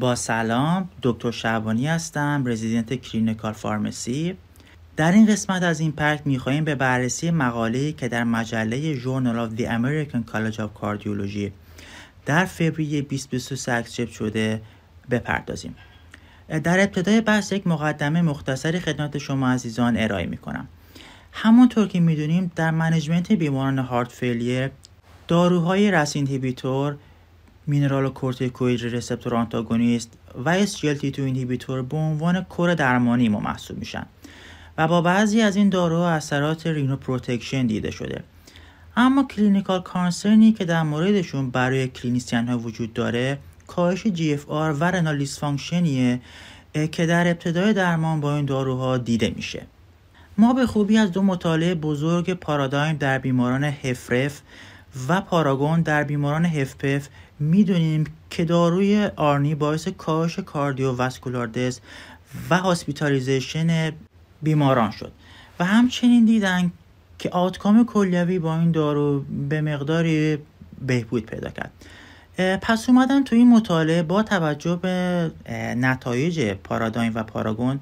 با سلام دکتر شعبانی هستم رزیدنت clinical pharmacy. در این قسمت از این پرک می‌خواهیم به بررسی مقاله‌ای که در مجله Journal of the American College of Cardiology در فوریه 2023 accept شده بپردازیم. در ابتدای بحث یک مقدمه مختصری خدمت شما عزیزان ارائه می‌کنم. همونطور که می‌دونیم در management بیماران heart failure داروهای RAS inhibitor mineralocorticoid receptor antagonist و SGLT2 inhibitor به عنوان core درمانی ما محسوب میشن و با بعضی از این داروها اثرات renoprotection دیده شده. اما clinical concern ی که در موردشون برای clinician ها وجود داره کاهش GFR و renal dysfunction یه که در ابتدای درمان با این داروها دیده میشه. ما به خوبی از دو مطالعه بزرگ PARADIGM در بیماران HFrEF و PARAGON در بیماران HFpEF می‌دونیم که داروی ARNI باعث کاهش cardiovascular death و hospitalization بیماران شد و همچنین دیدن که outcome کلیوی با این دارو به مقداری بهبود پیدا کرد. پس اومدن تو این مطالعه با توجه به نتایج PARADIGM و PARAGON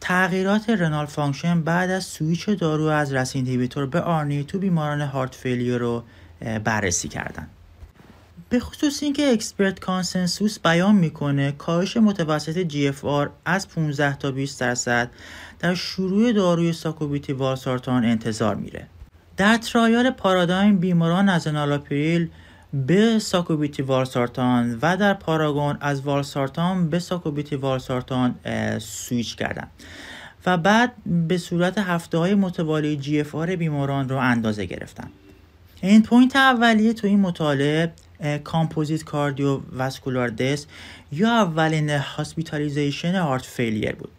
تغییرات renal function بعد از سویچ دارو از RAS به ARNI تو بیماران heart failure رو بررسی کردن. به خصوص اینکه expert consensus بیان می‌کنه کاهش متوسط GFR از 15 تا 20 درصد در شروع داروی sacubitril valsartan انتظار میره. در trial PARADIGM بیماران از enalapril به sacubitril valsartan و در PARAGON از valsartan به sacubitril valsartan switch کردن و بعد به صورت هفته های متوالی GFR بیماران رو اندازه گرفتن. endpoint اولیه تو این مطالعه composite cardiovascular death یا اولین hospitalization heart failure بود.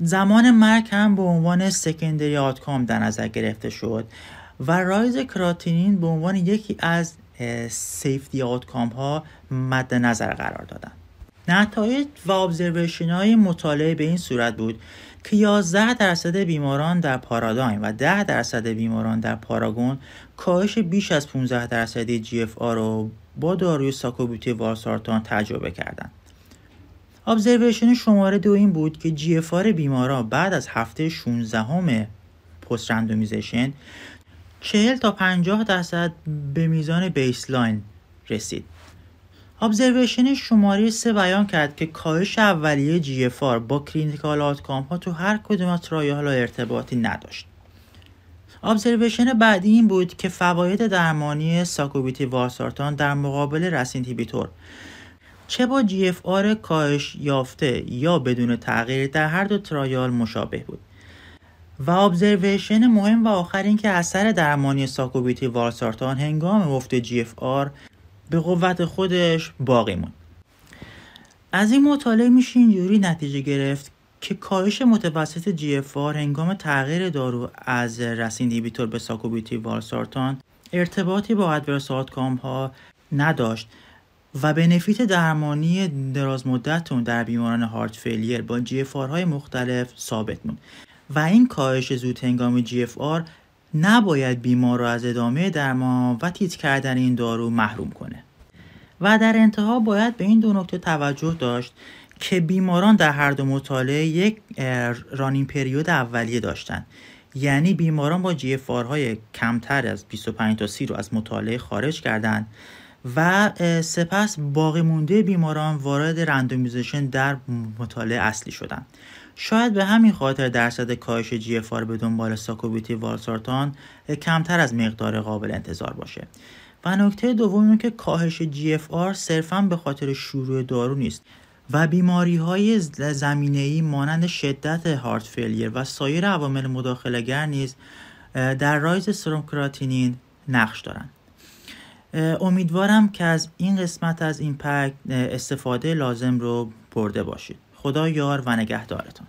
زمان مرگ هم به عنوان secondary outcome در نظر گرفته شد و rise creatinine به عنوان یکی از safety outcome ها مد نظر قرار دادن. نتایج و observation های مطالعه به این صورت بود که 11 درصد بیماران در PARADIGM و 10 درصد بیماران در PARAGON کاهش بیش از 15 درصدی GFR رو با داروی sacubitril valsartan تجربه کردند. observation شماره دو این بود که GFR بیماران بعد از هفته 16 همه post randomization 40 تا 50 درصد به میزان baseline رسید observation شماره سه بیان کرد که کاهش اولیه GFR با clinical outcome ها تو هر کدوم از trial ارتباطی نداشت. observation بعدی این بود که فواید درمانی sacubitril valsartan در مقابل RAS inhibitor چه با GFR کاهش یافته یا بدون تغییر در هر دو trial مشابه بود. و observation مهم و آخر این که اثر درمانی sacubitril valsartan هنگام افت GFR به قوت خودش باقی موند. از این مطالعه میشه اینجوری نتیجه گرفت که کاهش متوسط GFR هنگام تغییر دارو از RAS inhibitor به sacubitril valsartan ارتباطی با adverse outcome ها نداشت و benefit درمانی دراز مدتون در بیماران heart failure با GFR های مختلف ثابت موند. و این کاهش زود هنگام GFR نباید بیمار را از ادامه درمان و تیت کردن این دارو محروم کنه. و در انتها باید به این دو نکته توجه داشت که بیماران در هر دو مطالعه یک run-in period اولیه داشتند. یعنی بیماران با GFR های کمتر از 25 تا 30 رو از مطالعه خارج کردند. و سپس باقی مونده بیماران وارد randomization در مطالعه اصلی شدند شاید به همین خاطر درصد کاهش GFR به دنبال sacubitril valsartan کمتر از مقدار قابل انتظار باشه. و نکته دوم اینه که کاهش GFR صرفا به خاطر شروع دارو نیست و بیماری های زمینه ای مانند شدت heart failure و سایر عوامل مداخلهگر نیز در rise serum creatinine نقش دارند. امیدوارم که از این قسمت از این پادکست استفاده لازم رو برده باشید. خدا یار و نگهدارتان